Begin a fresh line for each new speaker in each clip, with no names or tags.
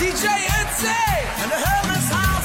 DJ Ötzi and the Hermes House.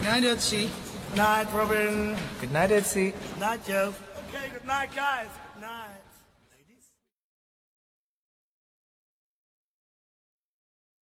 Good night, Ötzi.
Good night, Robin.
Good night, Ötzi.
Good night, Joe. Okay, good night, guys. Good night.